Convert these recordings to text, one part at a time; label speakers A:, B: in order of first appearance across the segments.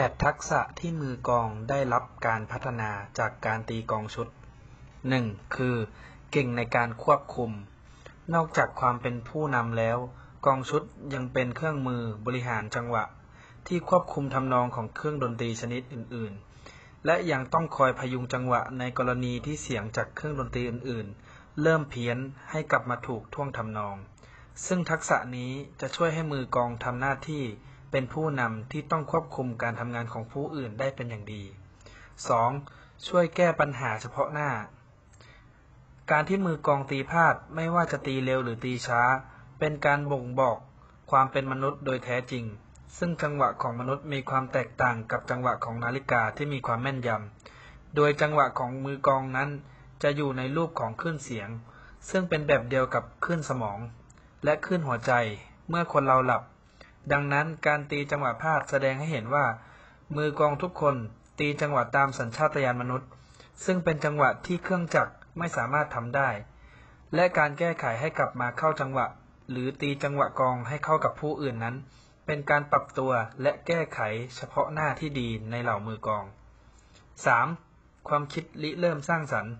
A: 8 ทักษะที่มือกองได้รับการพัฒนาจากการตีกองชุด 1. คือ เก่งในการควบคุม นอกจากความเป็นผู้นำแล้ว กองชุดยังเป็นเครื่องมือบริหารจังหวะ ที่ควบคุมทำนองของเครื่องดนตรีชนิดอื่น ๆ และยังต้องคอยพยุงจังหวะในกรณีที่เสียงจากเครื่องดนตรีอื่น ๆ เริ่มเพี้ยนให้กลับมาถูกท่วงทำนอง ซึ่งทักษะนี้จะช่วยให้มือกองทำหน้าที่ เป็นผู้นำที่ต้องควบคุมการทำงานของผู้อื่นได้เป็นอย่างดี 2. ช่วยแก้ปัญหาเฉพาะหน้า การที่มือกองตีพลาดไม่ว่าจะตีเร็วหรือตีช้า เป็นการบ่งบอกความเป็นมนุษย์โดยแท้จริง ซึ่งจังหวะของมนุษย์มีความแตกต่างกับจังหวะของนาฬิกาที่มีความแม่นยำ โดยจังหวะของมือกองนั้นจะอยู่ในรูปของคลื่นเสียง ซึ่งเป็นแบบเดียวกับคลื่นสมอง และคลื่นหัวใจ เมื่อคนเราหลับ ดังนั้นการตีจังหวะพลาดแสดงให้เห็นว่า มือกองทุกคนตีจังหวะตามสัญชาตญาณมนุษย์ ซึ่งเป็นจังหวะที่เครื่องจักรไม่สามารถทำได้ และการแก้ไขให้กลับมาเข้าจังหวะ หรือตีจังหวะกองให้เข้ากับผู้อื่นนั้น เป็นการปรับตัวและแก้ไขเฉพาะหน้าที่ดีในเหล่ามือกอง 3. ความคิดริเริ่มสร้างสรรค์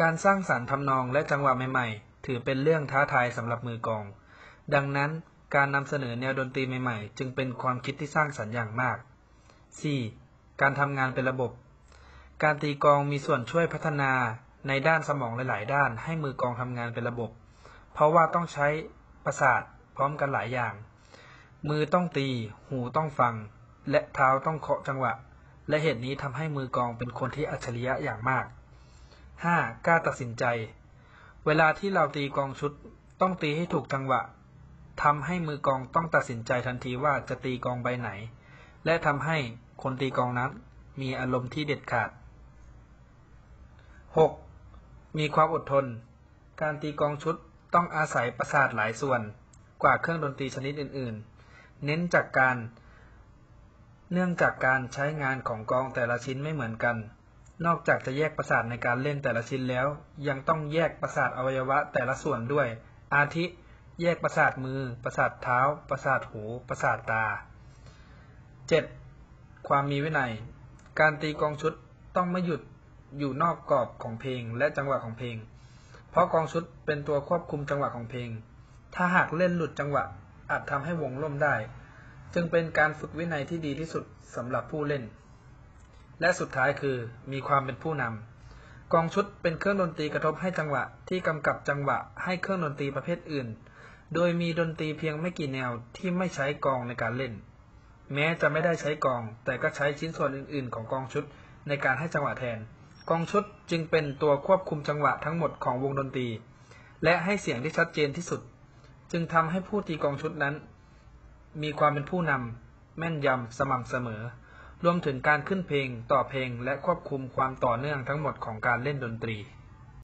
A: การสร้างสรรค์ทำนองและจังหวะใหม่ๆ ถือเป็นเรื่องท้าทายสำหรับมือกอง ดังนั้น การนำเสนอแนวดนตรีใหม่ๆ จึงเป็นความคิดที่สร้างสรรค์อย่างมาก 4. การทำงานเป็นระบบ การตีกองมีส่วนช่วยพัฒนาในด้านสมองหลาย ๆ ด้าน ให้มือกองทำงานเป็นระบบ เพราะว่าต้องใช้ประสาทพร้อมกันหลายอย่าง มือต้องตี หูต้องฟัง และเท้าต้องเคาะจังหวะ และเหตุนี้ทำให้มือกองเป็นคนที่อัจฉริยะอย่างมาก 5. กล้าตัดสินใจ เวลาที่เราตีกองชุด ต้องตีให้ถูกจังหวะ ทำให้มือกองต้องตัดสินใจทันทีว่าจะตีกองใบไหน และทำให้คนตีกองนั้นมีอารมณ์ที่เด็ดขาด 6. มีความอดทน การตีกองชุดต้องอาศัยประสาทหลายส่วนกว่าเครื่องดนตรีชนิดอื่น ๆ เน้นจากการ เนื่องจากการใช้งานของกองแต่ละชิ้นไม่เหมือนกัน นอกจากจะแยกประสาทในการเล่นแต่ละชิ้นแล้ว ยังต้องแยกประสาทอวัยวะแต่ละส่วนด้วย อาทิ แยกประสาทมือ ประสาทเท้า ประสาทหู ประสาทตา 7. ความมีวินัย การตีกองชุดต้องไม่หยุดอยู่นอกกรอบของเพลงและจังหวะของเพลง เพราะกองชุดเป็นตัวควบคุมจังหวะของเพลง ถ้าหากเล่นหลุดจังหวะอาจทำให้วงล่มได้ จึงเป็นการฝึกวินัยที่ดีที่สุดสำหรับผู้เล่น และสุดท้ายคือมีความเป็นผู้นำกองชุดเป็นเครื่องดนตรีกระทบให้จังหวะที่กำกับจังหวะให้เครื่องดนตรีประเภทอื่น โดยมีดนตรีเพียงไม่กี่แนวที่ไม่ใช้กองในการเล่น แม้จะไม่ได้ใช้กอง แต่ก็ใช้ชิ้นส่วนอื่น ๆ ของกองชุดในการให้จังหวะแทน กองชุดจึงเป็นตัวควบคุมจังหวะทั้งหมดของวงดนตรี และให้เสียงที่ชัดเจนที่สุด จึงทำให้ผู้ตีกองชุดนั้น มีความเป็นผู้นำแม่นยำสม่ำเสมอ รวมถึงการขึ้นเพลงต่อเพลงและควบคุมความต่อเนื่องทั้งหมดของการเล่นดนตรี